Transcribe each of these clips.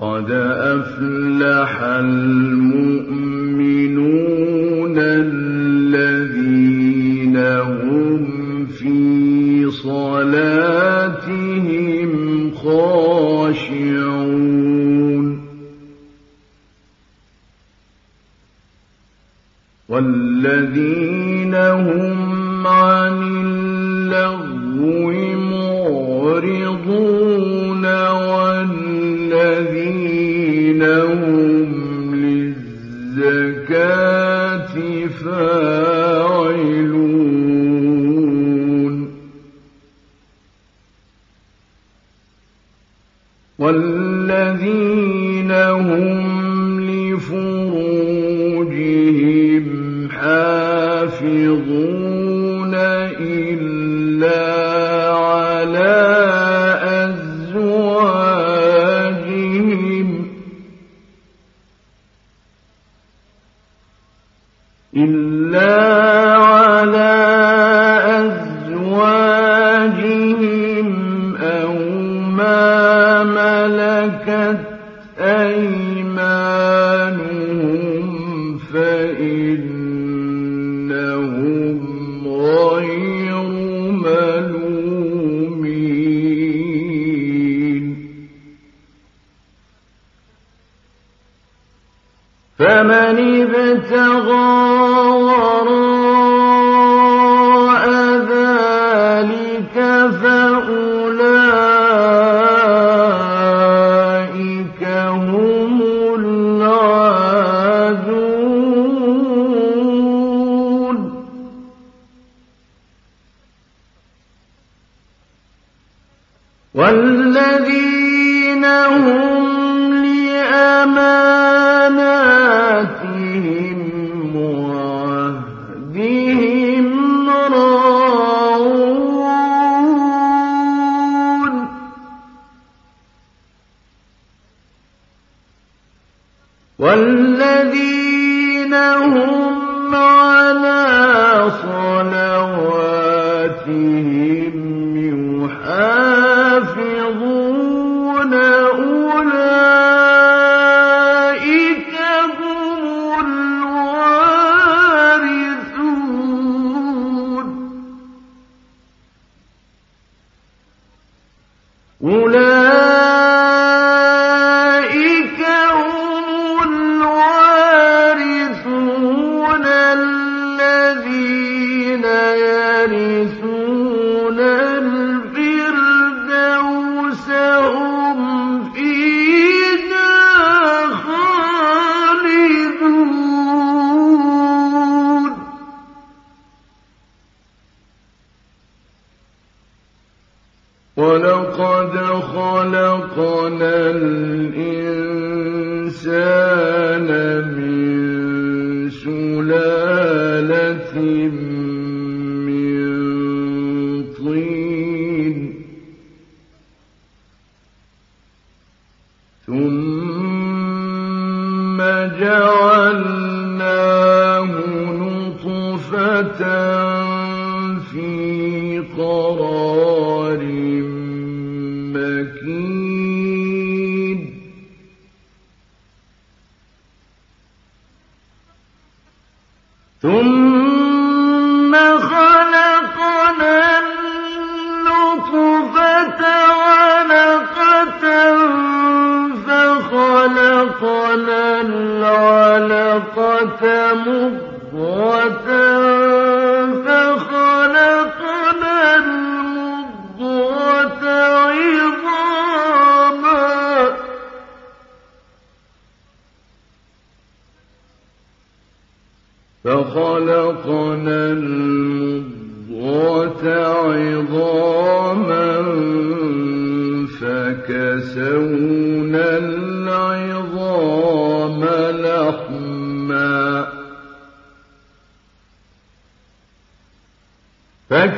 قد أفلح المؤمن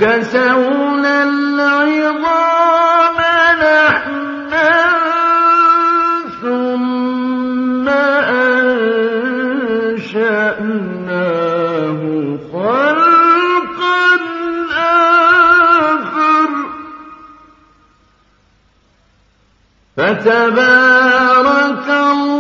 كسونا العظام لحما ثم أنشأناه خلقا آخر. فتبارك الله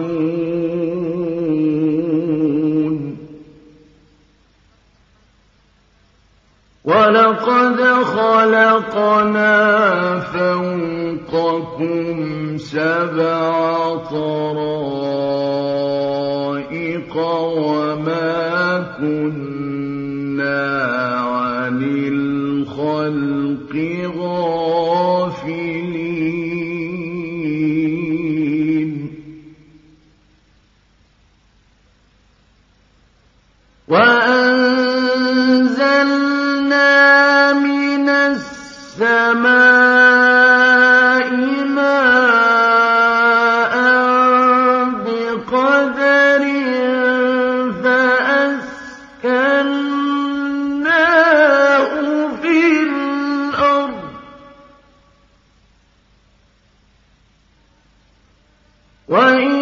يعرفون ولقد خلقنا فوقكم سبع طرائق وما كنا عن الخلق غافلين. السَّمَاءِ مَاءً بِقَدَرٍ فَأَسْكَنَّاهُ فِي الْأَرْضِ ۖ. وَإِنَّ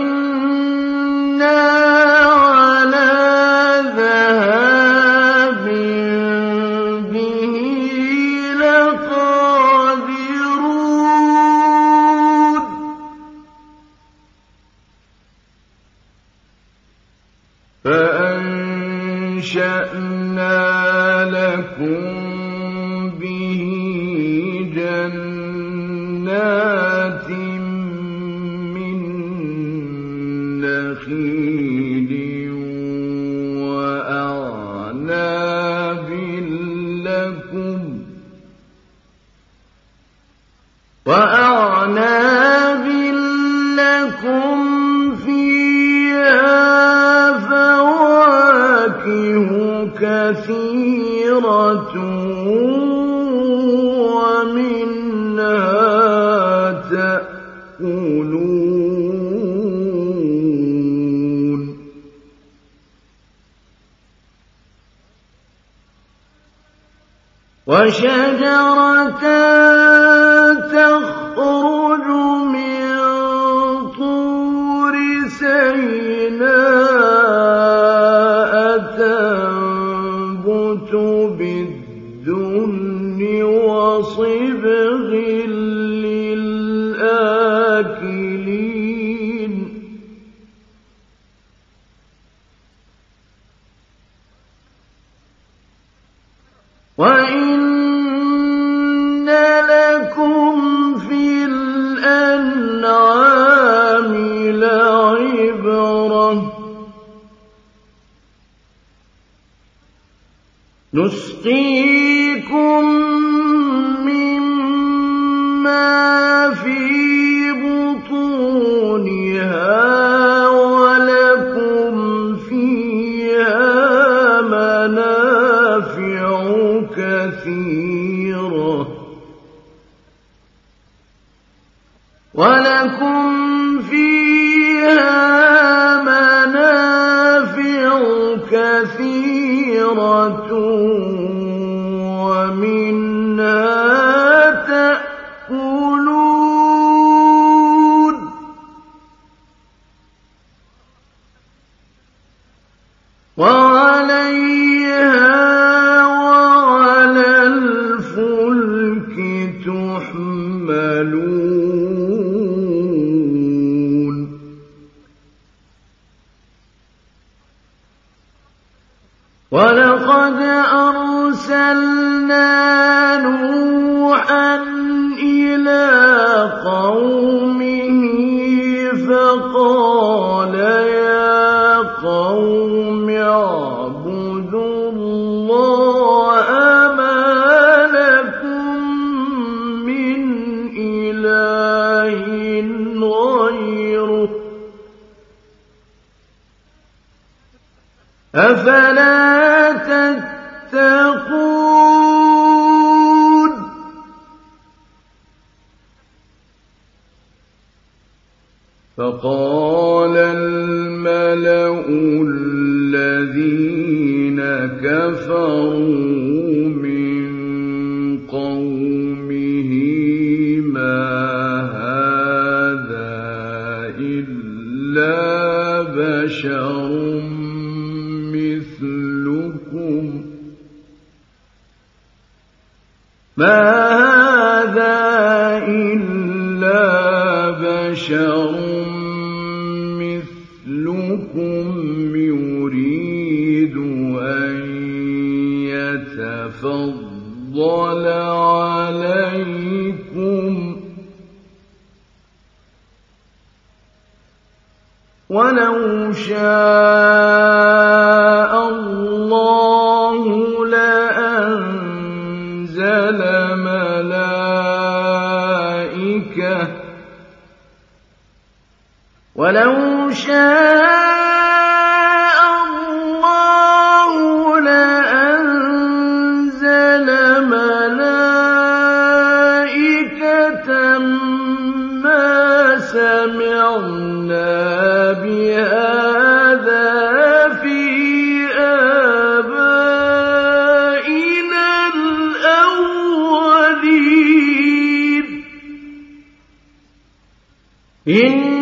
وإن أفلا تتقون؟ فقال الملأ إن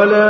ولا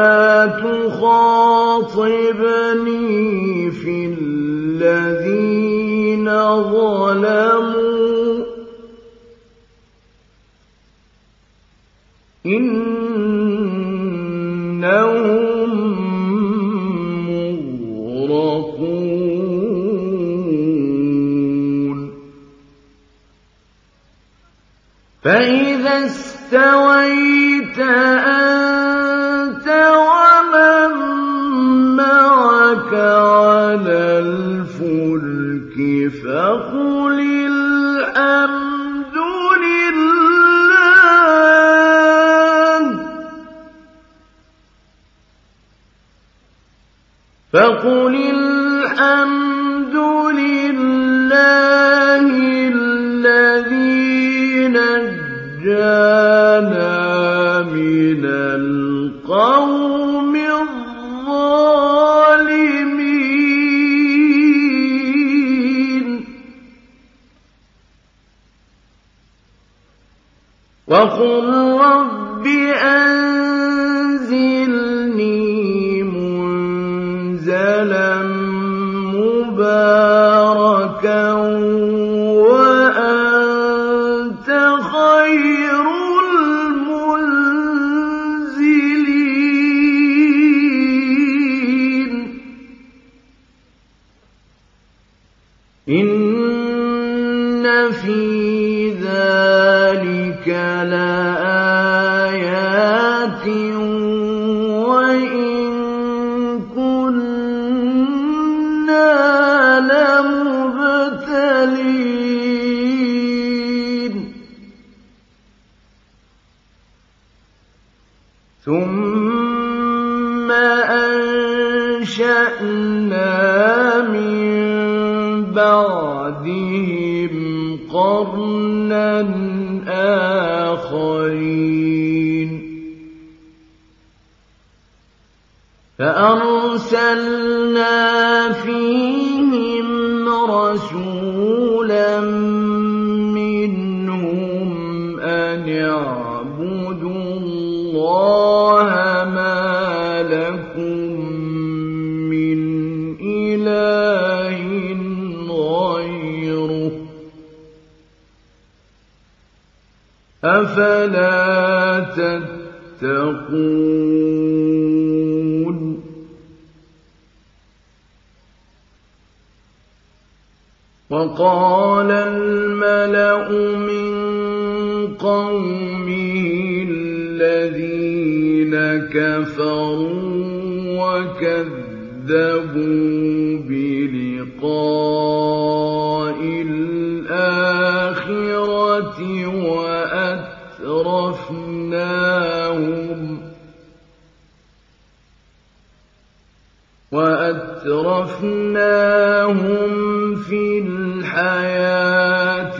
إِنَّ فِي ذَٰلِكَ لَآيَاتٍ آخَرِينَ. فَأَرْسَلْنَا فِيهِمْ أَفَلَا تَتَّقُونَ؟ وَقَالَ الْمَلَأُ مِن قَوْمِهِ الَّذِينَ كَفَرُوا وَكَذَّبُوا بِلِقَاءِ الْآخِرَةِ وَأَتْرَفْنَاهُمْ فِي الْحَيَاةِ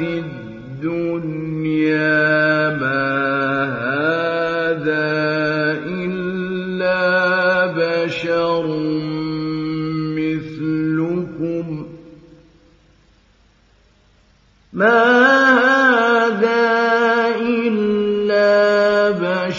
الدُّنْيَا مَا هَٰذَا إِلَّا بَشَرٌ مِّثْلُكُمْ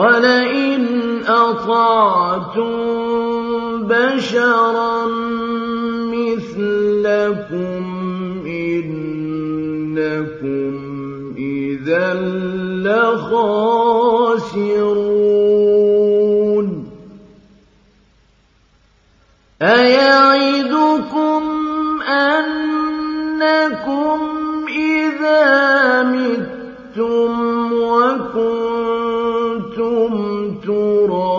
وَلَئِنْ أَطَعْتُم بَشَرًا مِّثْلَكُمْ إِنَّكُمْ إِذًا لَّخَاسِرُونَ تُرَابًا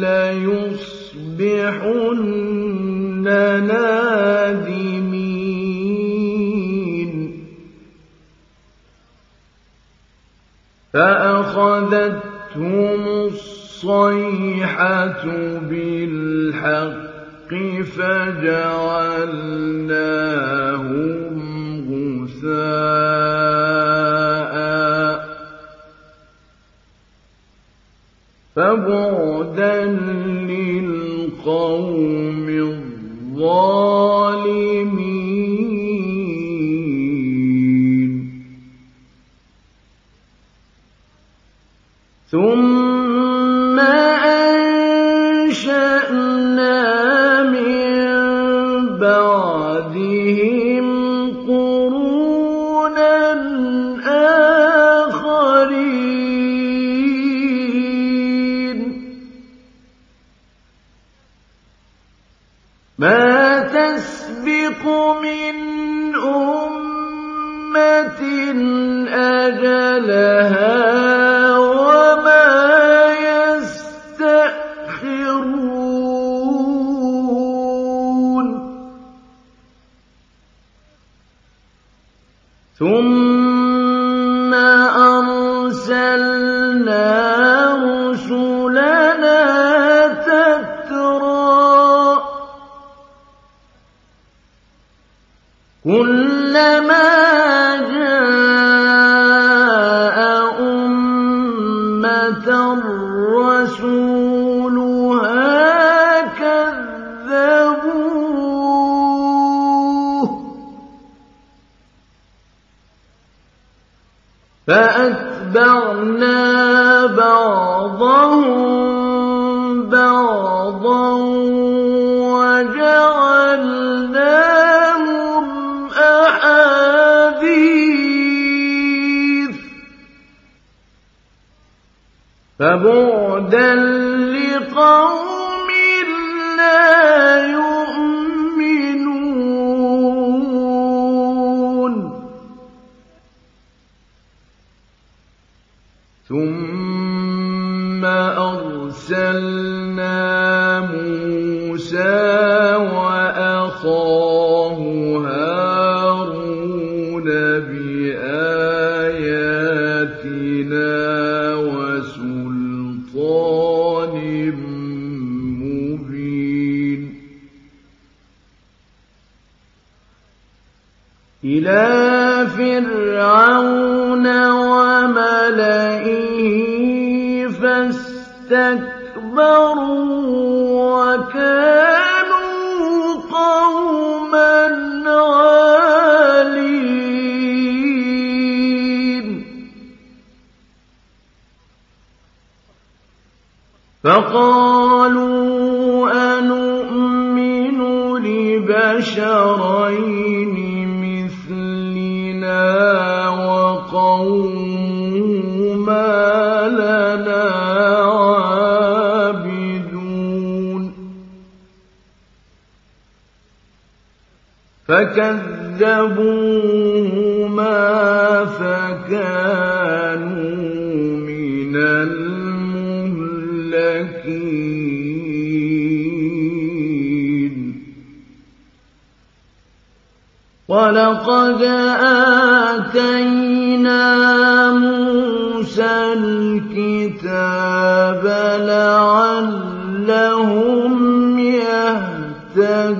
ليصبحن نادمين. فأخذتهم الصيحة بالحق فجعلناهم غثاء. فبعدا للقوم الظالمين. ثم بشرين مثلنا وقوم لنا عابدون. فكذبوهما فكان وَلَقَدْ آتَيْنَا مُوسَى الْكِتَابَ لَعَلَّهُمْ يَهْتَدُونَ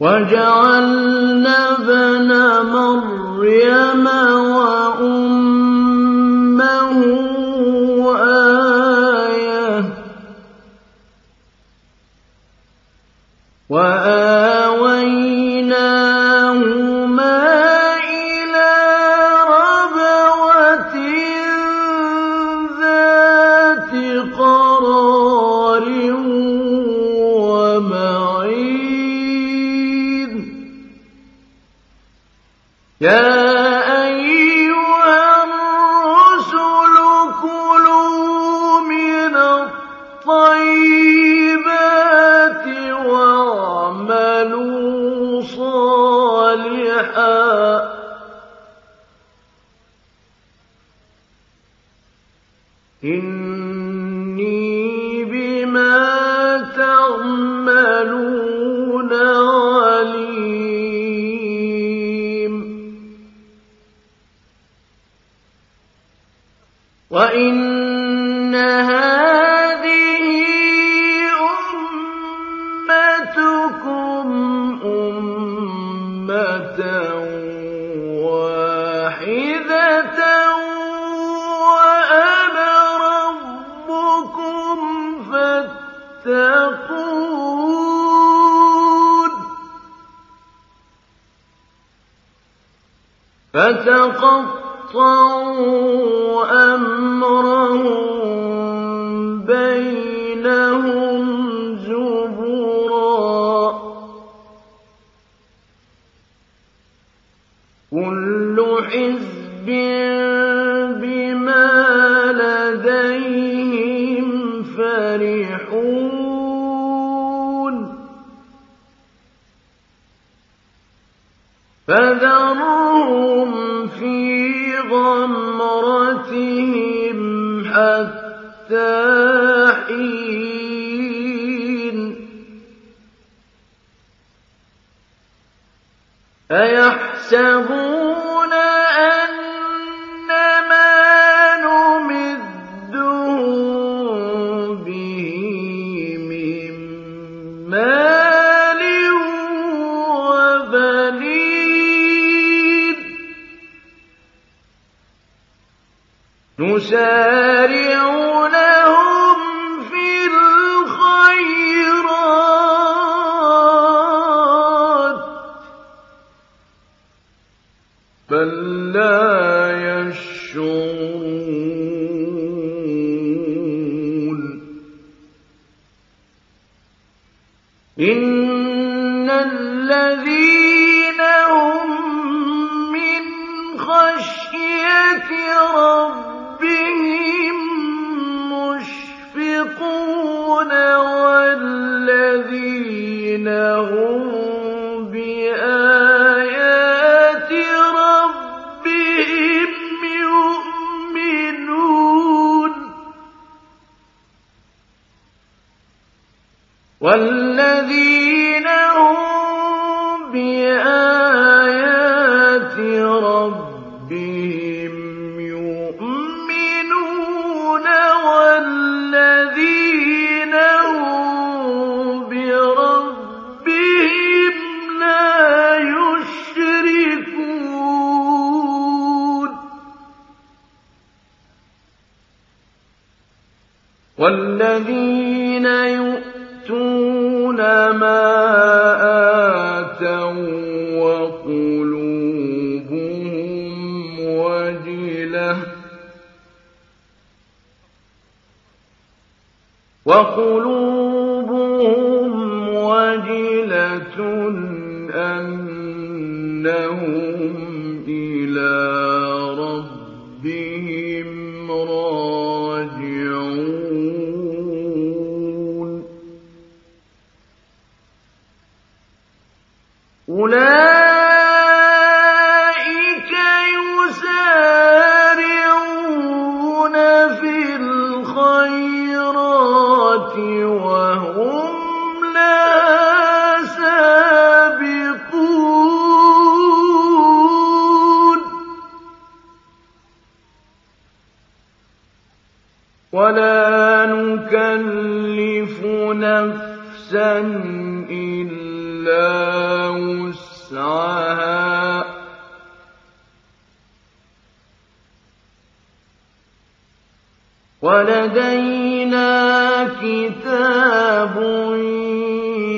وَجَعَلْنَا ابْنَ مَرْيَمَ إن مَالٍ وَبَنِينَ. وقلوبهم وجلة نفسا إلا وسعها. ولدينا كتاب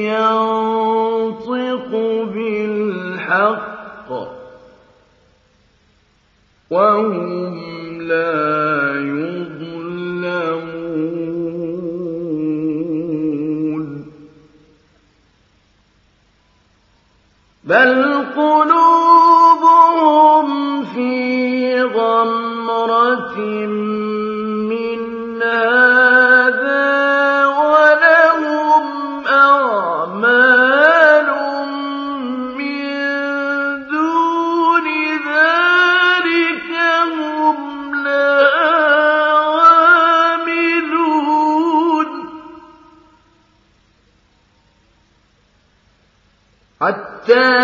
ينطق بالحق وهو عَذَابٍ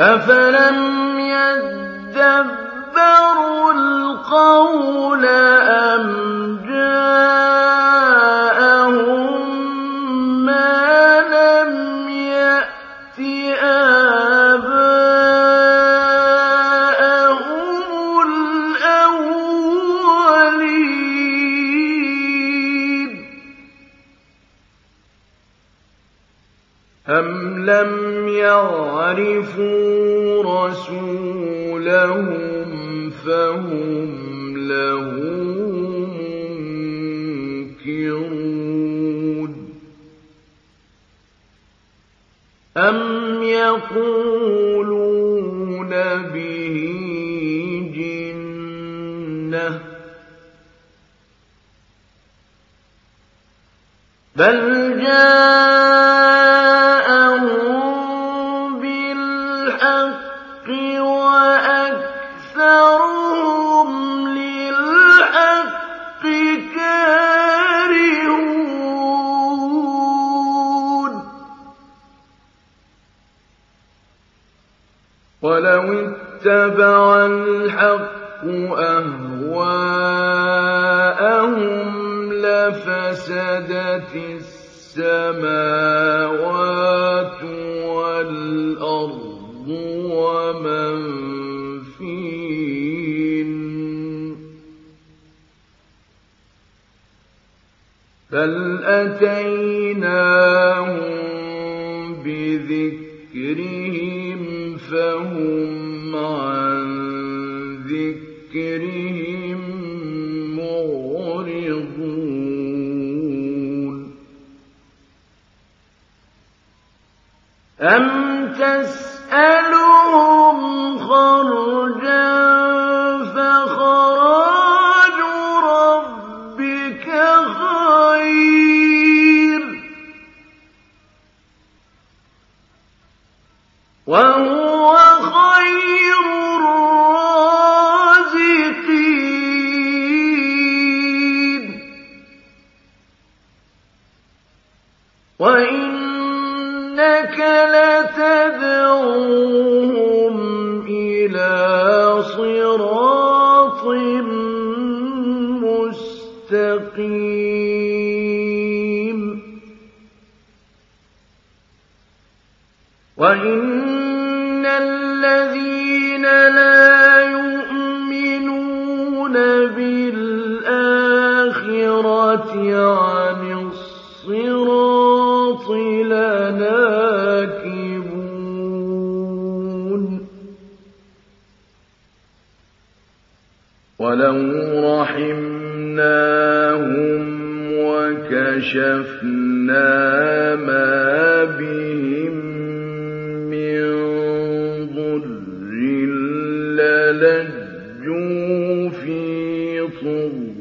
أفلم يدبروا القول أم جاءهم ما لم يأت آباءهم الأولين أم لم يعرفوا رسولهم فهم له منكرون. أم يقولون به جنة؟ بل جاءهم اتبع الحق أهواءهم لفسدت السماوات والأرض ومن بل أتيناهم بذكرهم فهم ذكرهم معرضون. مستقيم وإن الذين لا يؤمنون بالآخرة عن الصراط لناكبون. ولو رحمناهم وكشفنا ما بهم من ضر للجوا في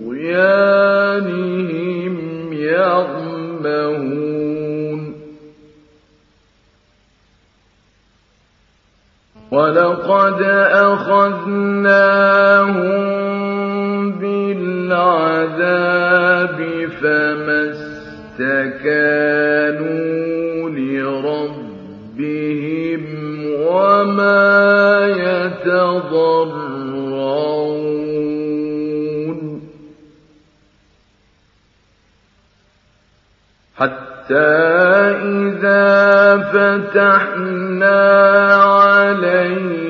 طغيانهم يعمهون ولقد أخذناهم بالعذاب فما استكانوا لربهم وما يتضرعون حتى إذا فتحنا عليهم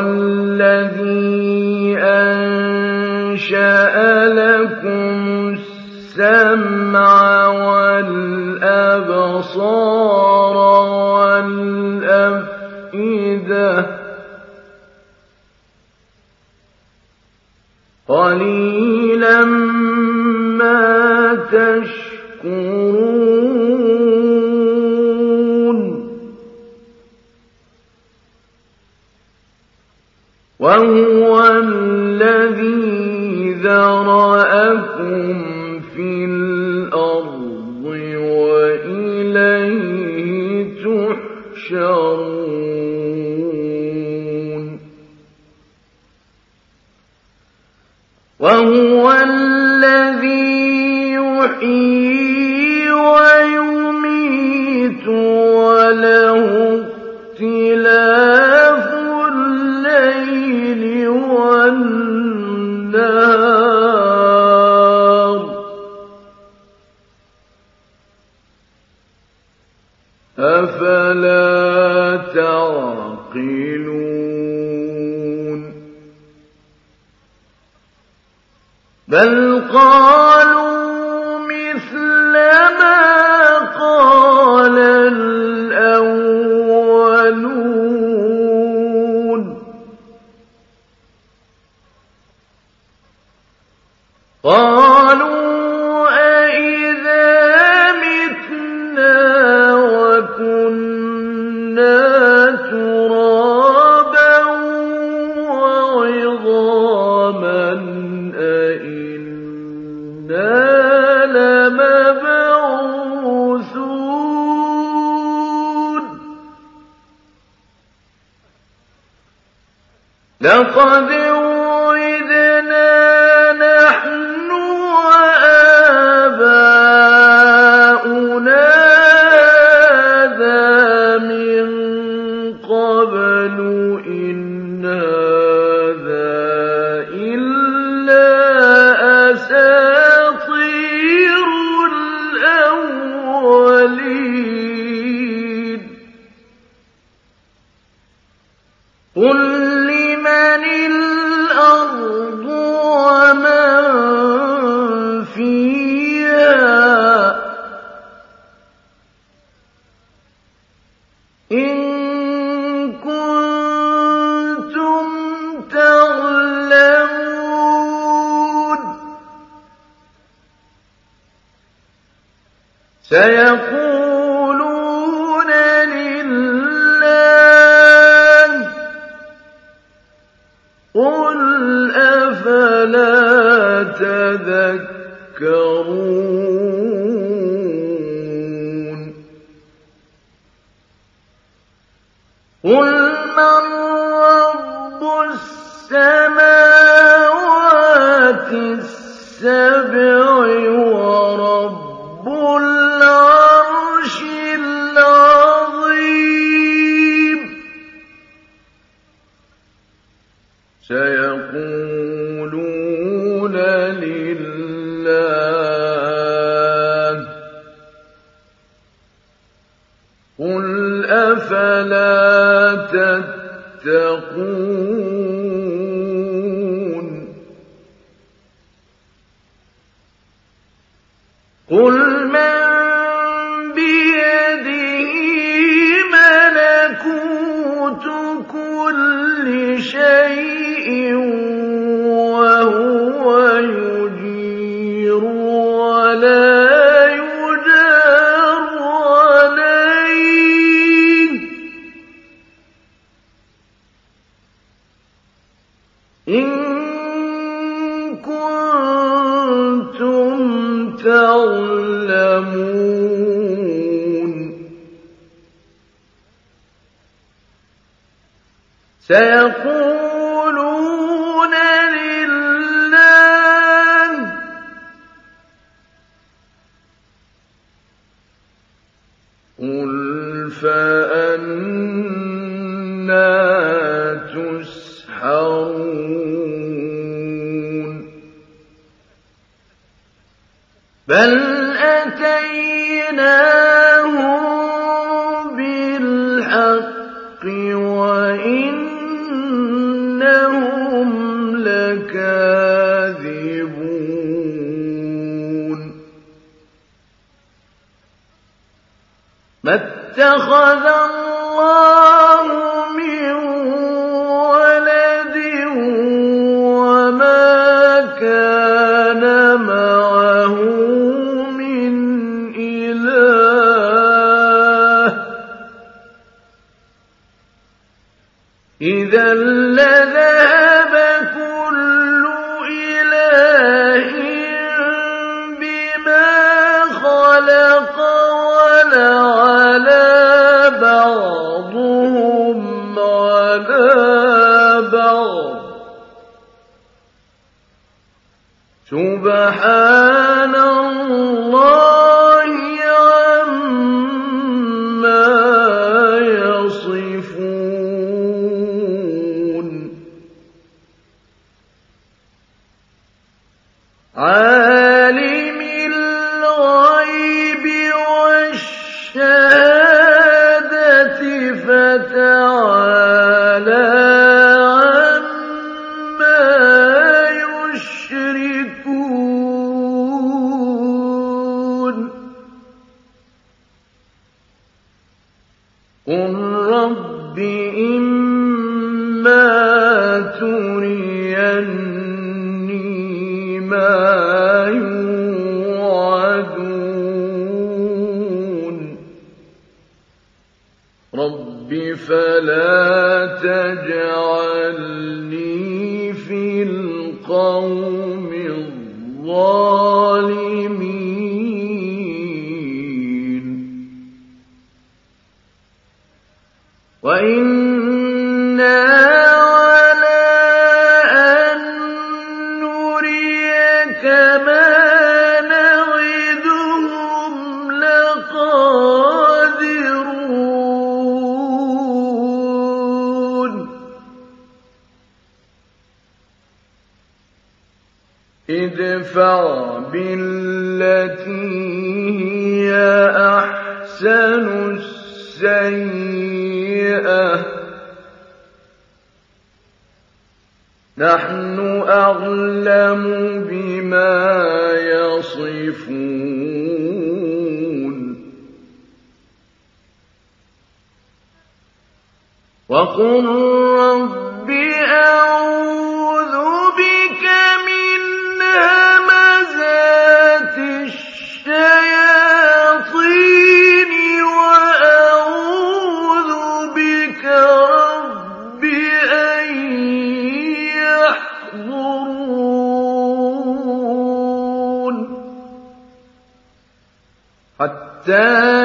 الذي أنشأ لكم السمع والأبصار والأفئدة قليلا وهو الذي يحيي من قبل إنها قل من سحاب ادفع بالتي هي أحسن السيئة. نحن أعلم بما يصفون. وقل رب أعلم حَتَّى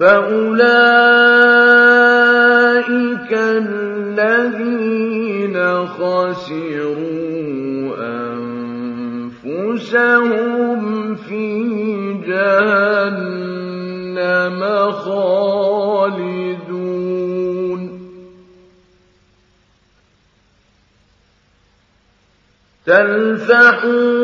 فأولئك الذين خسروا أنفسهم في جهنم خالدون تلفحون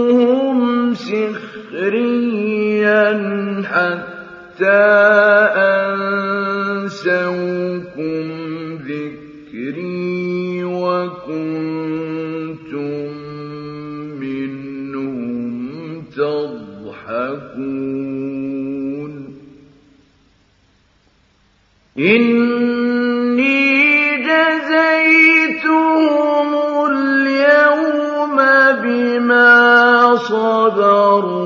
حتى أنسوكم ذكري وكنتم منهم تضحكون. إني جزيتهم اليوم بما صبروا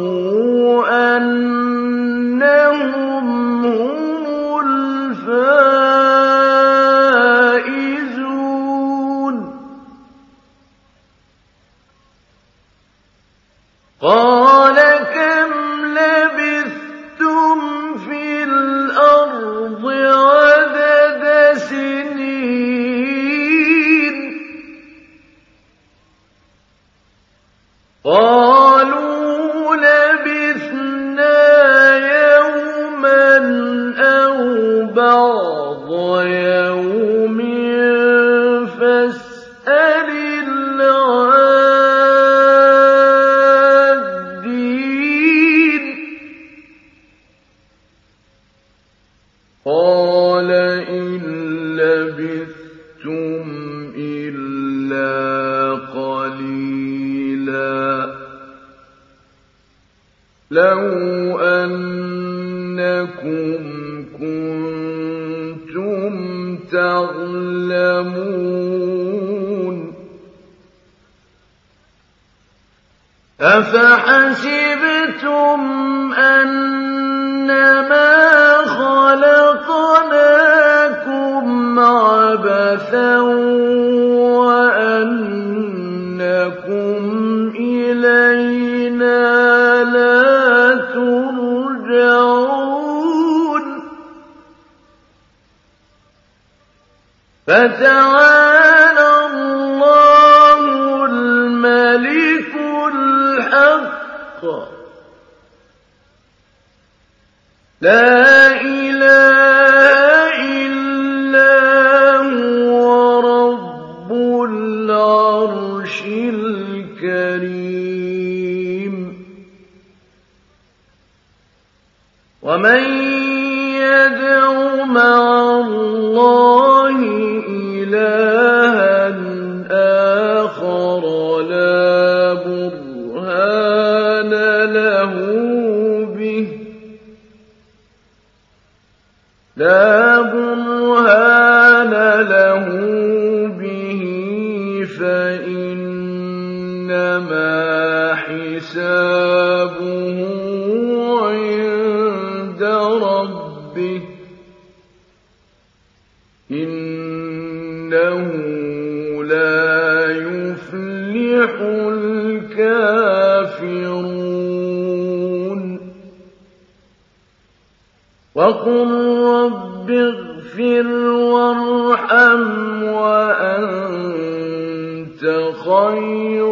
فتعالى الله الملك الحق. لا لا وقل رب اغفر وارحم وأنت خير